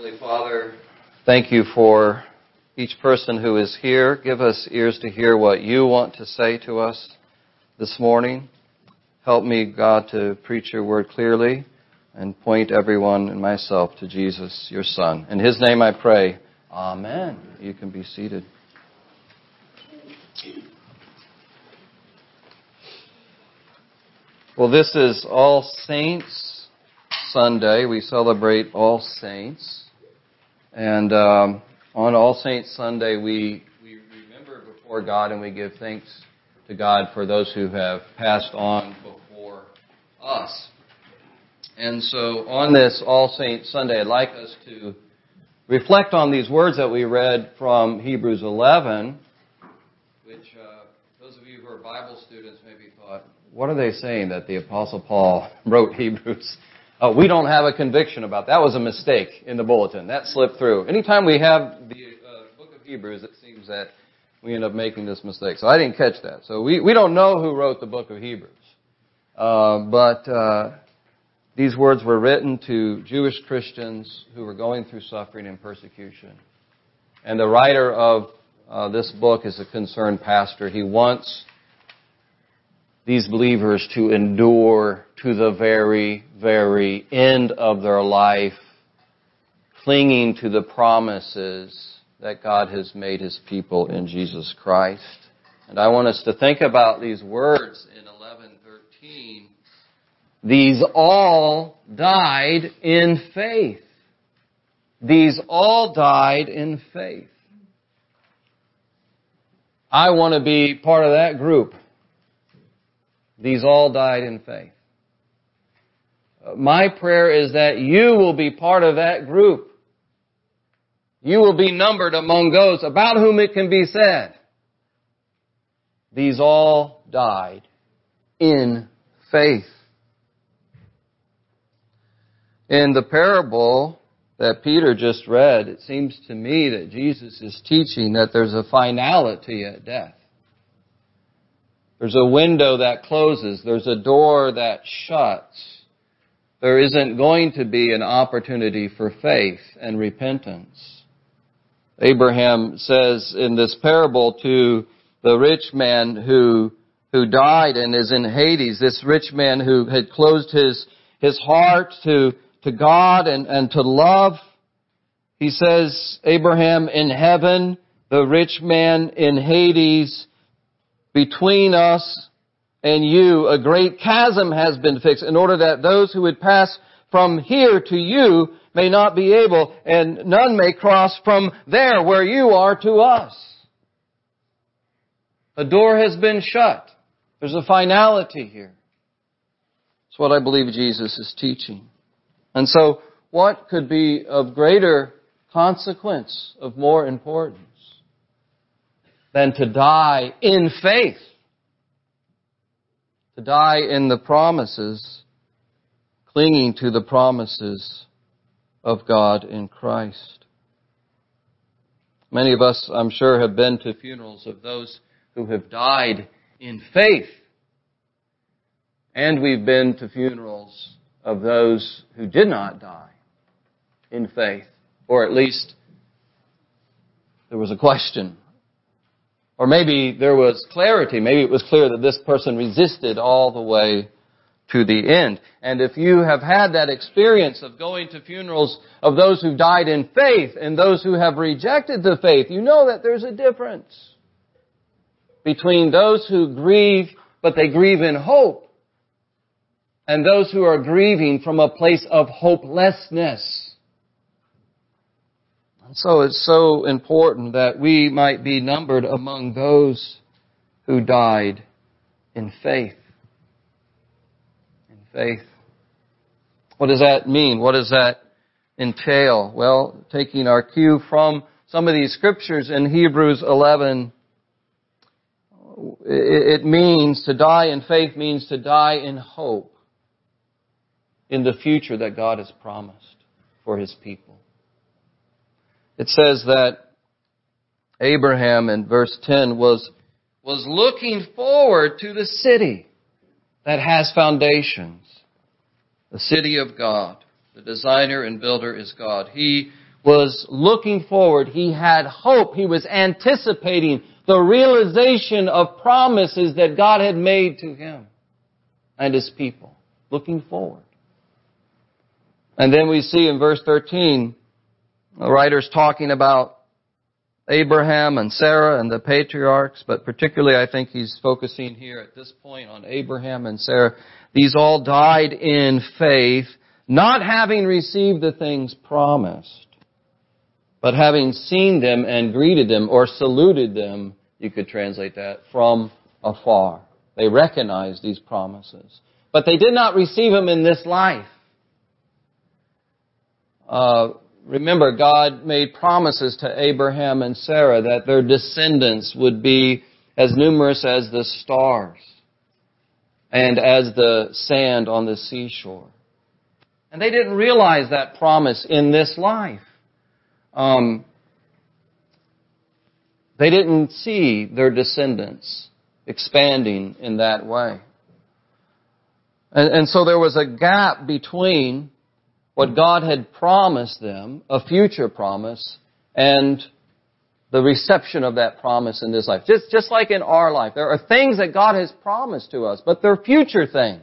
Heavenly Father, thank you for each person who is here. Give us ears to hear what you want to say to us this morning. Help me, God, to preach your word clearly and point everyone and myself to Jesus, your Son. In his name I pray. Amen. You can be seated. Well, this is All Saints Sunday. We celebrate All Saints. And um, on All Saints Sunday, we, we remember before God and we give thanks to God for those who have passed on before us. And so on this All Saints Sunday, I'd like us to reflect on these words that we read from Hebrews 11, which uh, those of you who are Bible students maybe thought, what are they saying that the Apostle Paul wrote Hebrews? Uh, we don't have a conviction about that. That was a mistake in the bulletin. That slipped through. Anytime we have the uh, book of Hebrews, it seems that we end up making this mistake. So I didn't catch that. So we, we don't know who wrote the book of Hebrews. Uh, but uh, these words were written to Jewish Christians who were going through suffering and persecution. And the writer of uh, this book is a concerned pastor. He wants these believers to endure to the very, very end of their life, clinging to the promises that God has made His people in Jesus Christ. And I want us to think about these words in 11:13. These all died in faith. These all died in faith. I want to be part of that group. These all died in faith. My prayer is that you will be part of that group. You will be numbered among those about whom it can be said, these all died in faith. In the parable that Peter just read, it seems to me that Jesus is teaching that there's a finality at death. There's a window that closes. There's a door that shuts. There isn't going to be an opportunity for faith and repentance. Abraham says in this parable to the rich man who, who died and is in Hades, this rich man who had closed his, his heart to, to God and, and to love. He says, Abraham in heaven, the rich man in Hades, between us and you, a great chasm has been fixed in order that those who would pass from here to you may not be able, and none may cross from there where you are to us. A door has been shut. There's a finality here. It's what I believe Jesus is teaching. And so, what could be of greater consequence, of more importance? Than to die in faith. To die in the promises, clinging to the promises of God in Christ. Many of us, I'm sure, have been to funerals of those who have died in faith. And we've been to funerals of those who did not die in faith. Or at least there was a question or maybe there was clarity. Maybe it was clear that this person resisted all the way to the end. And if you have had that experience of going to funerals of those who died in faith and those who have rejected the faith, you know that there's a difference between those who grieve, but they grieve in hope, and those who are grieving from a place of hopelessness. So it's so important that we might be numbered among those who died in faith. In faith. What does that mean? What does that entail? Well, taking our cue from some of these scriptures in Hebrews 11, it means to die in faith means to die in hope in the future that God has promised for His people. It says that Abraham in verse 10 was, was looking forward to the city that has foundations, the city of God. The designer and builder is God. He was looking forward. He had hope. He was anticipating the realization of promises that God had made to him and his people. Looking forward. And then we see in verse 13, the writer's talking about Abraham and Sarah and the patriarchs, but particularly I think he's focusing here at this point on Abraham and Sarah. These all died in faith, not having received the things promised, but having seen them and greeted them or saluted them, you could translate that, from afar. They recognized these promises. But they did not receive them in this life. Uh, remember, God made promises to Abraham and Sarah that their descendants would be as numerous as the stars and as the sand on the seashore. And they didn't realize that promise in this life. Um, they didn't see their descendants expanding in that way. And, and so there was a gap between what God had promised them, a future promise, and the reception of that promise in this life. Just, just like in our life. There are things that God has promised to us, but they're future things.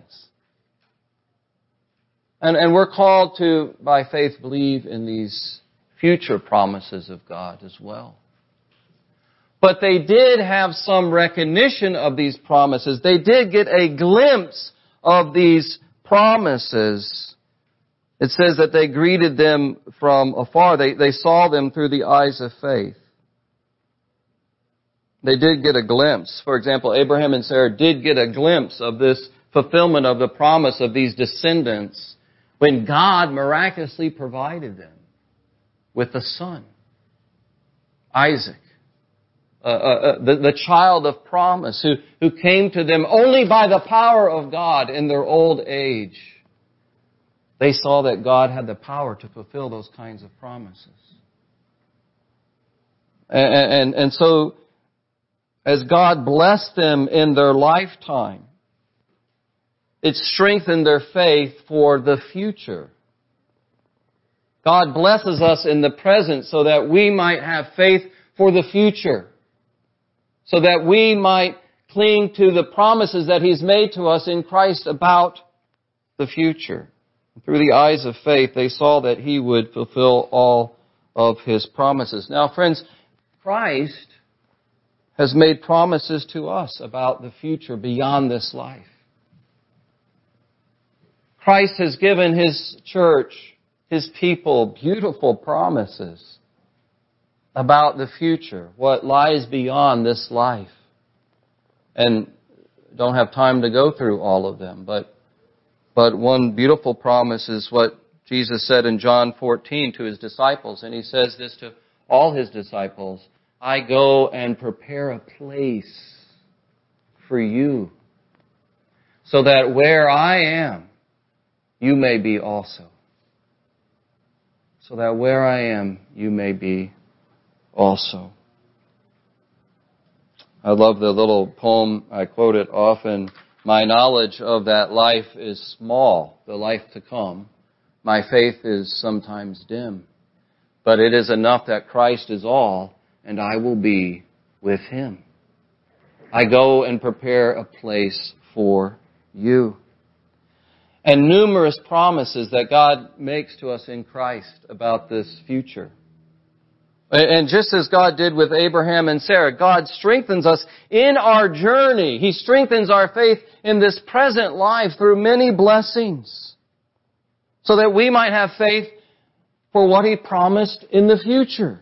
And, and we're called to, by faith, believe in these future promises of God as well. But they did have some recognition of these promises. They did get a glimpse of these promises it says that they greeted them from afar. They, they saw them through the eyes of faith. They did get a glimpse. For example, Abraham and Sarah did get a glimpse of this fulfillment of the promise of these descendants when God miraculously provided them with a son, Isaac. Uh, uh, uh, the, the child of promise who, who came to them only by the power of God in their old age. They saw that God had the power to fulfill those kinds of promises. And, and, and so, as God blessed them in their lifetime, it strengthened their faith for the future. God blesses us in the present so that we might have faith for the future. So that we might cling to the promises that He's made to us in Christ about the future. Through the eyes of faith, they saw that he would fulfill all of his promises. Now, friends, Christ has made promises to us about the future beyond this life. Christ has given his church, his people, beautiful promises about the future, what lies beyond this life. And don't have time to go through all of them, but but one beautiful promise is what Jesus said in John 14 to his disciples, and he says this to all his disciples I go and prepare a place for you, so that where I am, you may be also. So that where I am, you may be also. I love the little poem, I quote it often my knowledge of that life is small, the life to come. My faith is sometimes dim. But it is enough that Christ is all, and I will be with Him. I go and prepare a place for you. And numerous promises that God makes to us in Christ about this future. And just as God did with Abraham and Sarah, God strengthens us in our journey. He strengthens our faith in this present life through many blessings. So that we might have faith for what He promised in the future.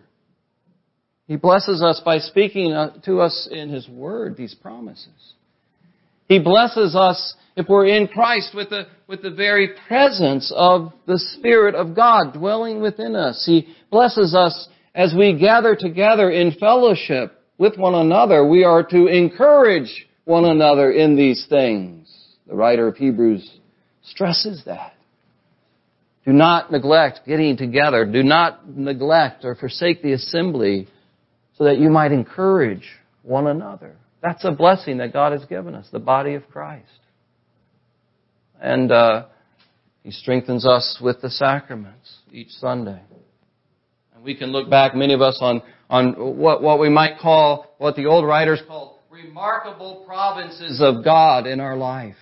He blesses us by speaking uh, to us in His Word, these promises. He blesses us if we're in Christ with the, with the very presence of the Spirit of God dwelling within us. He blesses us as we gather together in fellowship with one another, we are to encourage one another in these things. The writer of Hebrews stresses that. Do not neglect getting together. Do not neglect or forsake the assembly so that you might encourage one another. That's a blessing that God has given us, the body of Christ. And uh, He strengthens us with the sacraments each Sunday. We can look back, many of us, on, on what, what we might call, what the old writers called remarkable providences of God in our life.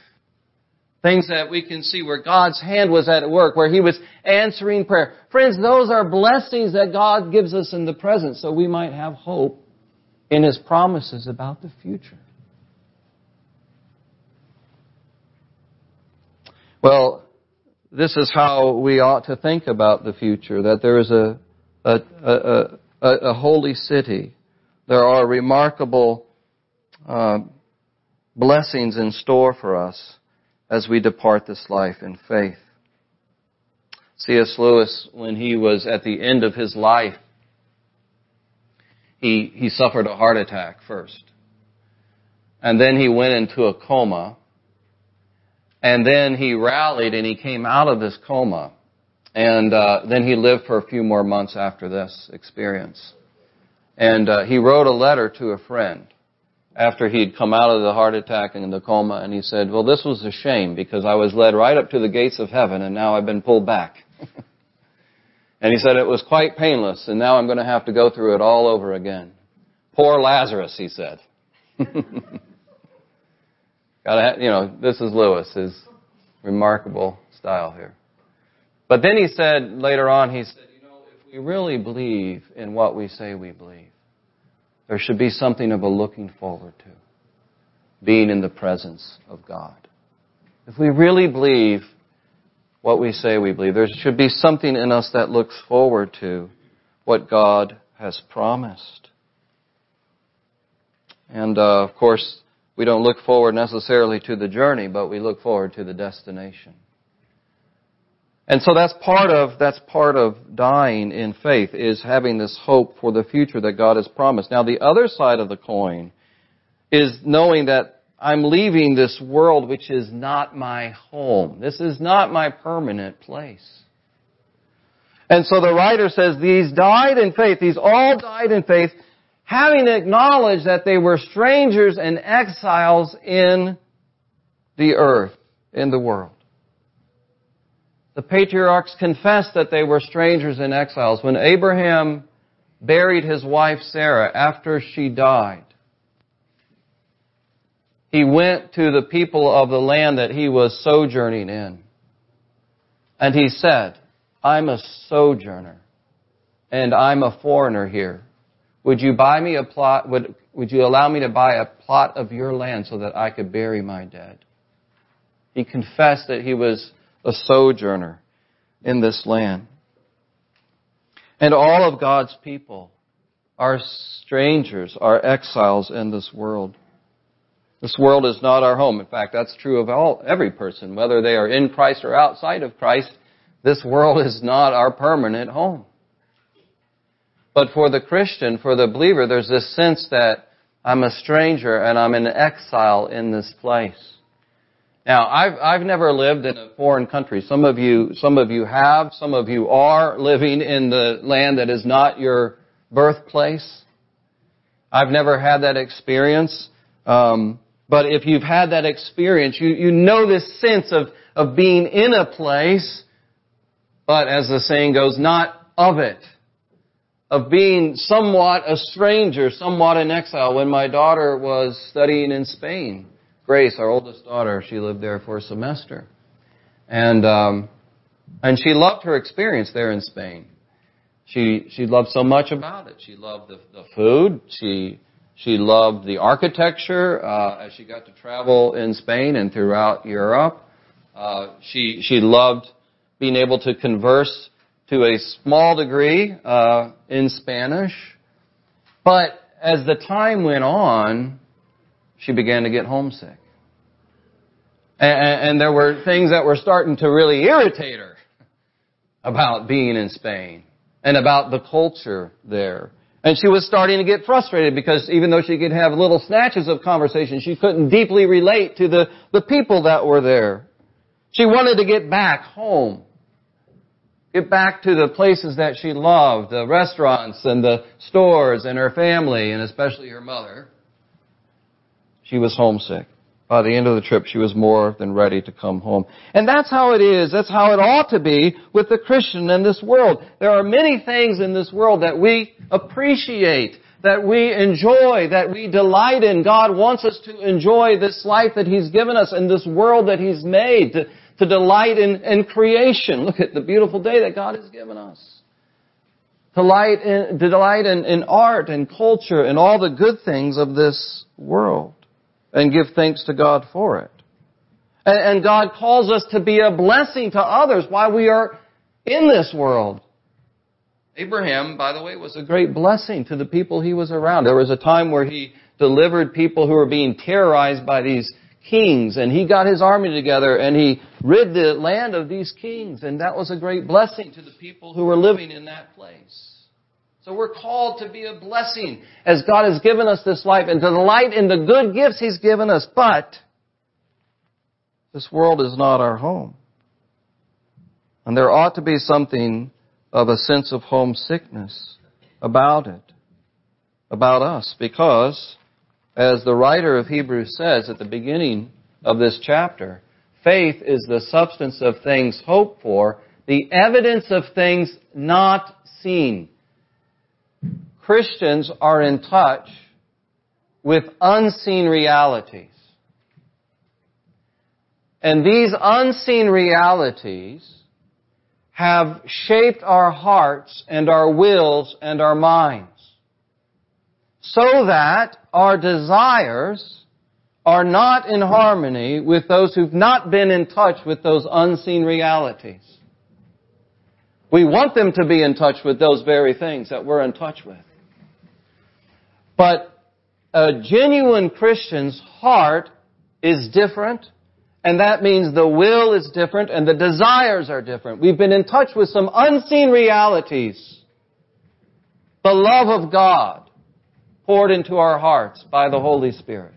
Things that we can see where God's hand was at work, where He was answering prayer. Friends, those are blessings that God gives us in the present so we might have hope in His promises about the future. Well, this is how we ought to think about the future, that there is a, a, a, a, a holy city. There are remarkable uh, blessings in store for us as we depart this life in faith. C.S. Lewis, when he was at the end of his life, he, he suffered a heart attack first. And then he went into a coma. And then he rallied and he came out of this coma. And uh, then he lived for a few more months after this experience. And uh, he wrote a letter to a friend after he'd come out of the heart attack and the coma, and he said, Well, this was a shame because I was led right up to the gates of heaven and now I've been pulled back. and he said, It was quite painless and now I'm going to have to go through it all over again. Poor Lazarus, he said. Gotta, you know, this is Lewis, his remarkable style here. But then he said later on, he said, You know, if we really believe in what we say we believe, there should be something of a looking forward to being in the presence of God. If we really believe what we say we believe, there should be something in us that looks forward to what God has promised. And uh, of course, we don't look forward necessarily to the journey, but we look forward to the destination. And so that's part of, that's part of dying in faith, is having this hope for the future that God has promised. Now the other side of the coin is knowing that I'm leaving this world which is not my home. This is not my permanent place. And so the writer says these died in faith, these all died in faith, having acknowledged that they were strangers and exiles in the earth, in the world. The patriarchs confessed that they were strangers and exiles. When Abraham buried his wife Sarah after she died, he went to the people of the land that he was sojourning in. And he said, I'm a sojourner and I'm a foreigner here. Would you buy me a plot, would, would you allow me to buy a plot of your land so that I could bury my dead? He confessed that he was a sojourner in this land. And all of God's people are strangers, are exiles in this world. This world is not our home. In fact, that's true of all, every person, whether they are in Christ or outside of Christ. This world is not our permanent home. But for the Christian, for the believer, there's this sense that I'm a stranger and I'm an exile in this place. Now, I've, I've never lived in a foreign country. Some of you, some of you have. Some of you are living in the land that is not your birthplace. I've never had that experience. Um, but if you've had that experience, you, you know this sense of, of being in a place, but as the saying goes, not of it. Of being somewhat a stranger, somewhat in exile. When my daughter was studying in Spain, Grace, our oldest daughter, she lived there for a semester. And, um, and she loved her experience there in Spain. She, she loved so much about it. She loved the, the food. She, she loved the architecture, uh, as she got to travel in Spain and throughout Europe. Uh, she, she loved being able to converse to a small degree, uh, in Spanish. But as the time went on, she began to get homesick. And, and there were things that were starting to really irritate her about being in Spain and about the culture there. And she was starting to get frustrated because even though she could have little snatches of conversation, she couldn't deeply relate to the, the people that were there. She wanted to get back home. Get back to the places that she loved, the restaurants and the stores and her family and especially her mother. She was homesick. by the end of the trip, she was more than ready to come home. And that's how it is. That's how it ought to be with the Christian in this world. There are many things in this world that we appreciate, that we enjoy, that we delight in. God wants us to enjoy this life that He's given us and this world that He's made, to, to delight in, in creation. Look at the beautiful day that God has given us. To delight in, delight in, in art and culture and all the good things of this world and give thanks to God for it. And, and God calls us to be a blessing to others while we are in this world. Abraham, by the way, was a great blessing to the people he was around. There was a time where he delivered people who were being terrorized by these kings, and he got his army together and he rid the land of these kings, and that was a great blessing to the people who were living in that place. So we're called to be a blessing as God has given us this life and to delight in the good gifts He's given us. But this world is not our home. And there ought to be something of a sense of homesickness about it, about us, because as the writer of Hebrews says at the beginning of this chapter, faith is the substance of things hoped for, the evidence of things not seen. Christians are in touch with unseen realities. And these unseen realities have shaped our hearts and our wills and our minds so that our desires are not in harmony with those who've not been in touch with those unseen realities. We want them to be in touch with those very things that we're in touch with. But a genuine Christian's heart is different, and that means the will is different and the desires are different. We've been in touch with some unseen realities. The love of God poured into our hearts by the Holy Spirit.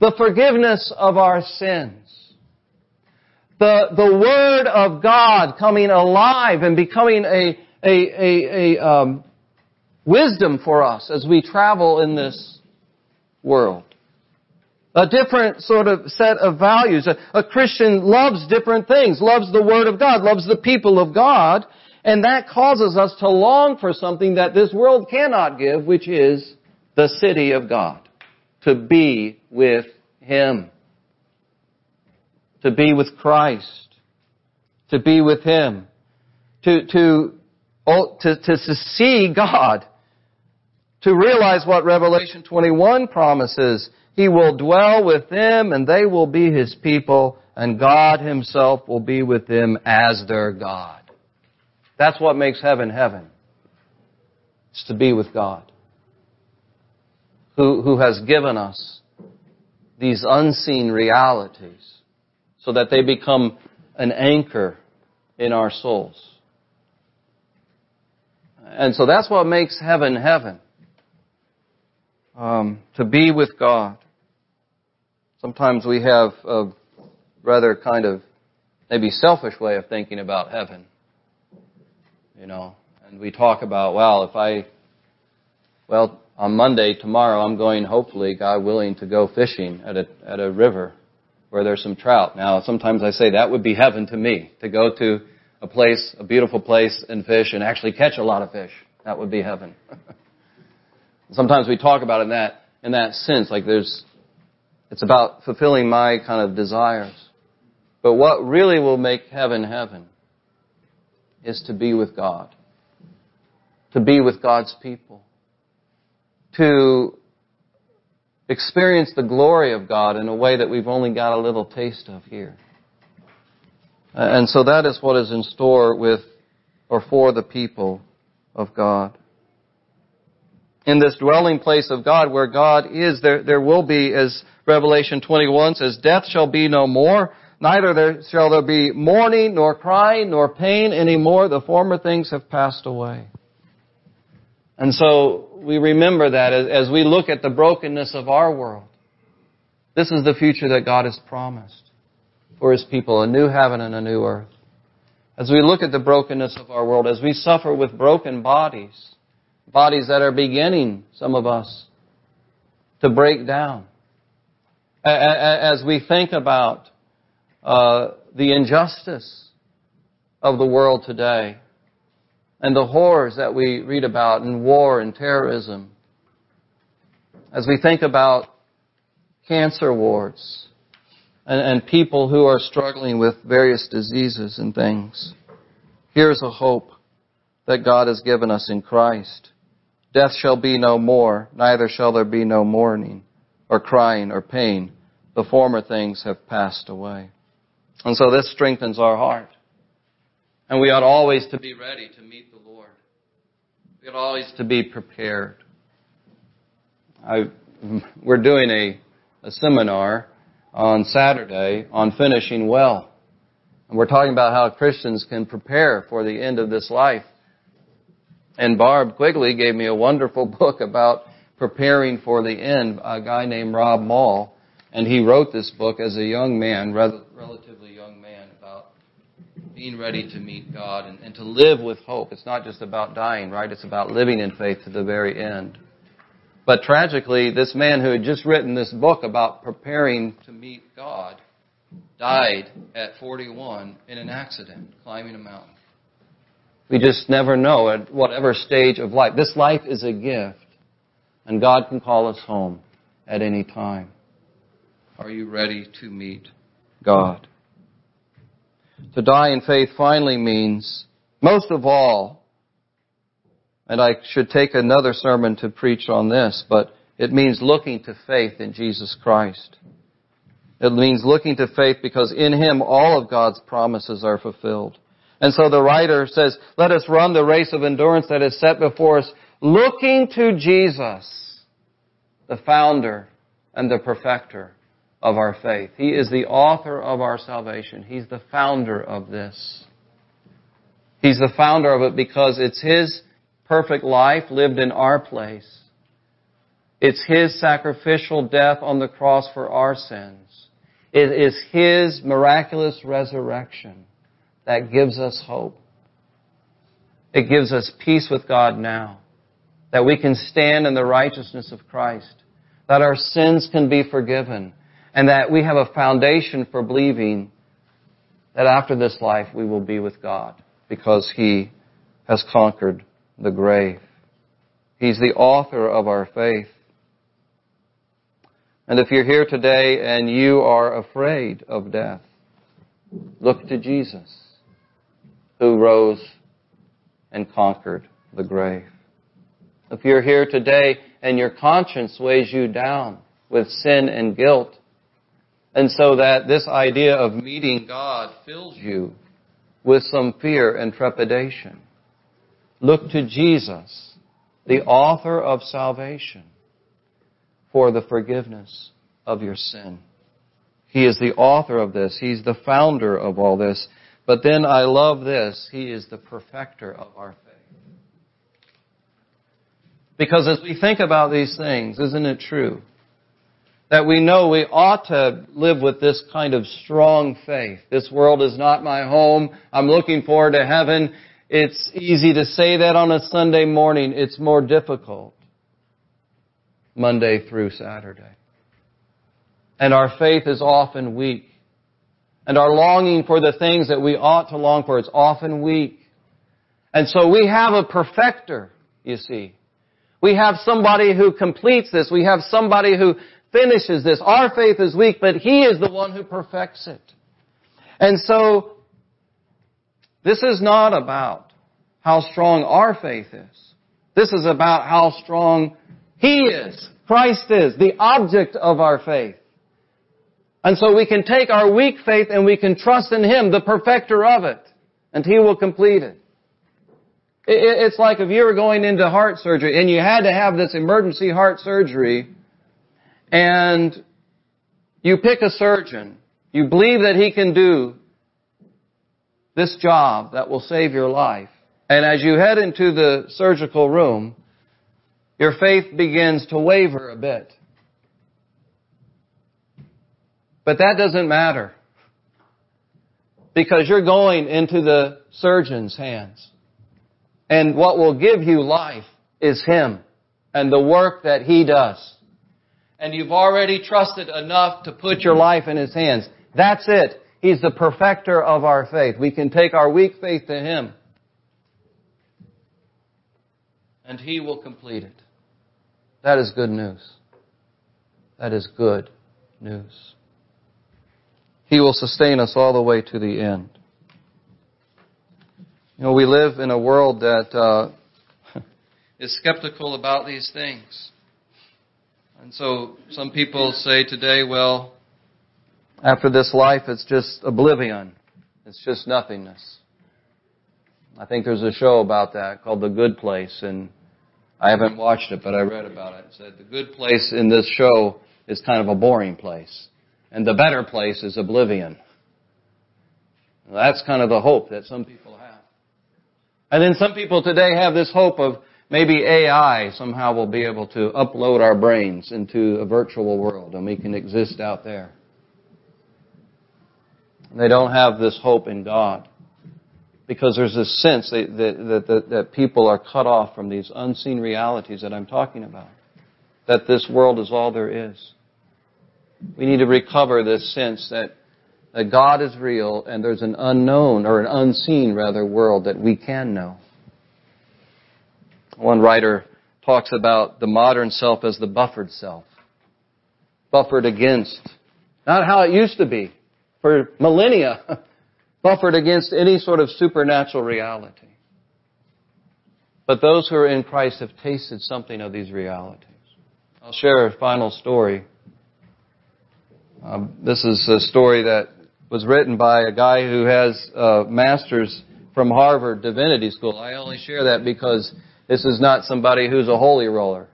The forgiveness of our sins. The, the Word of God coming alive and becoming a, a, a, a um, wisdom for us as we travel in this world. A different sort of set of values. A, a, Christian loves different things, loves the Word of God, loves the people of God, and that causes us to long for something that this world cannot give, which is the city of God. To be with Him. To be with Christ. To be with Him. To, to, oh, to, to see God to realize what Revelation 21 promises. He will dwell with them and they will be His people and God Himself will be with them as their God. That's what makes heaven heaven. It's to be with God. Who, who has given us these unseen realities so that they become an anchor in our souls. And so that's what makes heaven heaven um, to be with God. Sometimes we have a rather kind of maybe selfish way of thinking about heaven. You know, and we talk about, well, if I, well, on Monday, tomorrow, I'm going, hopefully, God willing, to go fishing at a, at a river where there's some trout. Now, sometimes I say that would be heaven to me, to go to a place, a beautiful place and fish and actually catch a lot of fish. That would be heaven. Sometimes we talk about it in that, in that sense, like there's, it's about fulfilling my kind of desires. But what really will make heaven heaven is to be with God. To be with God's people. To experience the glory of God in a way that we've only got a little taste of here. And so that is what is in store with or for the people of God in this dwelling place of God where God is, there, there will be, as Revelation 21 says, death shall be no more, neither there shall there be mourning, nor crying, nor pain anymore. The former things have passed away. And so we remember that as we look at the brokenness of our world. This is the future that God has promised for His people, a new heaven and a new earth. As we look at the brokenness of our world, as we suffer with broken bodies, bodies that are beginning, some of us, to break down. as we think about uh, the injustice of the world today and the horrors that we read about in war and terrorism, as we think about cancer wards and, and people who are struggling with various diseases and things, here's a hope that God has given us in Christ. Death shall be no more, neither shall there be no mourning, or crying, or pain. The former things have passed away. And so this strengthens our heart. And we ought always to be ready to meet the Lord. We ought always to be prepared. I, we're doing a, a seminar on Saturday on finishing well. And we're talking about how Christians can prepare for the end of this life. And Barb Quigley gave me a wonderful book about preparing for the end, a guy named Rob Moll. And he wrote this book as a young man, relatively young man, about being ready to meet God and, and to live with hope. It's not just about dying, right? It's about living in faith to the very end. But tragically, this man who had just written this book about preparing to meet God died at 41 in an accident climbing a mountain. We just never know at whatever stage of life. This life is a gift, and God can call us home at any time. Are you ready to meet God? To die in faith finally means, most of all, and I should take another sermon to preach on this, but it means looking to faith in Jesus Christ. It means looking to faith because in Him all of God's promises are fulfilled. And so the writer says, let us run the race of endurance that is set before us, looking to Jesus, the founder and the perfecter of our faith. He is the author of our salvation. He's the founder of this. He's the founder of it because it's His perfect life lived in our place. It's His sacrificial death on the cross for our sins. It is His miraculous resurrection that gives us hope. It gives us peace with God now. That we can stand in the righteousness of Christ. That our sins can be forgiven. And that we have a foundation for believing that after this life we will be with God because He has conquered the grave. He's the author of our faith. And if you're here today and you are afraid of death, look to Jesus who rose and conquered the grave. If you're here today and your conscience weighs you down with sin and guilt, and so that this idea of meeting God fills you with some fear and trepidation, look to Jesus, the author of salvation, for the forgiveness of your sin. He is the author of this. He's the founder of all this. But then I love this. He is the perfecter of our faith. Because as we think about these things, isn't it true? That we know we ought to live with this kind of strong faith. This world is not my home. I'm looking forward to heaven. It's easy to say that on a Sunday morning. It's more difficult Monday through Saturday. And our faith is often weak. And our longing for the things that we ought to long for is often weak. And so we have a perfecter, you see. We have somebody who completes this. We have somebody who finishes this. Our faith is weak, but He is the one who perfects it. And so, this is not about how strong our faith is. This is about how strong He is. Christ is, the object of our faith. And so we can take our weak faith and we can trust in Him, the perfecter of it, and He will complete it. It's like if you were going into heart surgery and you had to have this emergency heart surgery and you pick a surgeon, you believe that he can do this job that will save your life. And as you head into the surgical room, your faith begins to waver a bit. But that doesn't matter. Because you're going into the surgeon's hands. And what will give you life is Him and the work that He does. and you've already trusted enough to put your life in His hands. That's it. He's the perfecter of our faith. We can take our weak faith to Him, and He will complete it. That is good news. That is good news. He will sustain us all the way to the end. You know, we live in a world that uh, is skeptical about these things. And so some people say today, well, after this life, it's just oblivion. It's just nothingness. I think there's a show about that called The Good Place, and I haven't watched it, but I read about it. It said the good place in this show is kind of a boring place, and the better place is oblivion. That's kind of the hope that some people have. And then some people today have this hope of maybe AI somehow will be able to upload our brains into a virtual world and we can exist out there. They don't have this hope in God because there's this sense that, that, that, that, people are cut off from these unseen realities that I'm talking about. That this world is all there is. We need to recover this sense that, that God is real and there's an unknown, or an unseen rather, world that we can know. One writer talks about the modern self as the buffered self. Buffered against. Not how it used to be for millennia. buffered against any sort of supernatural reality. But those who are in Christ have tasted something of these realities. I'll share a final story. Um, this is a story that was written by a guy who has a master's from Harvard Divinity School. I only share that because this is not somebody who's a holy roller.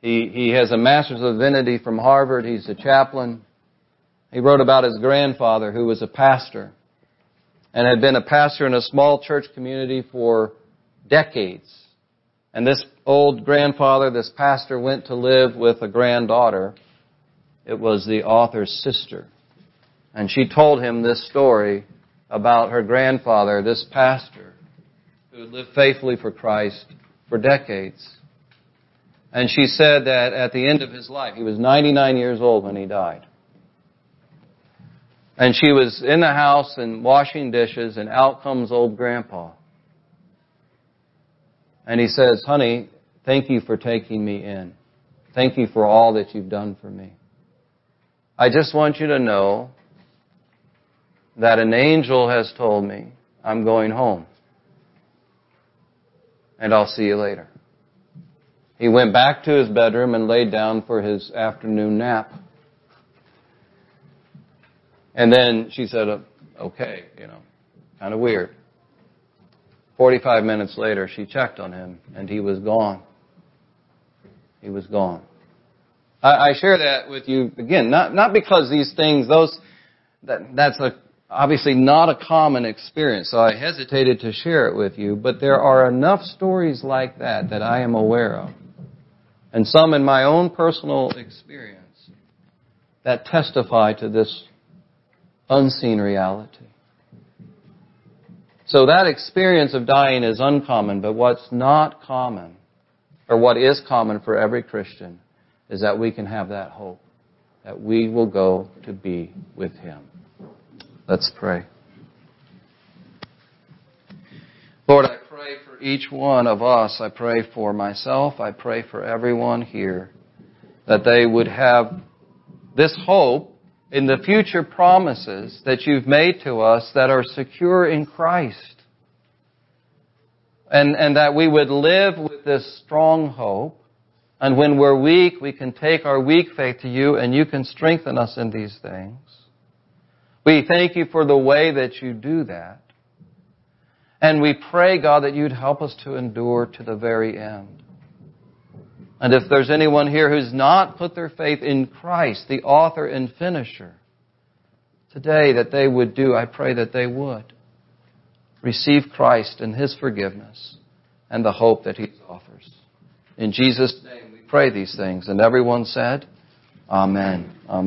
He, he has a master's of divinity from Harvard. He's a chaplain. He wrote about his grandfather who was a pastor and had been a pastor in a small church community for decades. And this old grandfather, this pastor, went to live with a granddaughter. It was the author's sister. And she told him this story about her grandfather, this pastor, who had lived faithfully for Christ for decades. And she said that at the end of his life, he was 99 years old when he died. And she was in the house and washing dishes, and out comes old grandpa. And he says, Honey, thank you for taking me in. Thank you for all that you've done for me. I just want you to know that an angel has told me I'm going home. And I'll see you later. He went back to his bedroom and laid down for his afternoon nap. And then she said, okay, you know, kind of weird. 45 minutes later, she checked on him and he was gone. He was gone. I, I share that with you again, not, not because these things, those, that, that's a, obviously not a common experience, so I hesitated to share it with you, but there are enough stories like that that I am aware of, and some in my own personal experience, that testify to this unseen reality. So that experience of dying is uncommon, but what's not common, or what is common for every Christian, is that we can have that hope, that we will go to be with Him. Let's pray. Lord, I pray for each one of us. I pray for myself. I pray for everyone here that they would have this hope in the future promises that you've made to us that are secure in Christ. And, and that we would live with this strong hope. And when we're weak, we can take our weak faith to you and you can strengthen us in these things. We thank you for the way that you do that. And we pray, God, that you'd help us to endure to the very end. And if there's anyone here who's not put their faith in Christ, the author and finisher, today that they would do, I pray that they would receive Christ and His forgiveness and the hope that He offers. In Jesus' name pray these things. And everyone said, Amen. Amen.